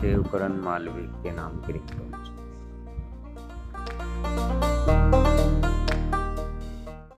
देवकरण मालवीय के नाम गिरफ़्तार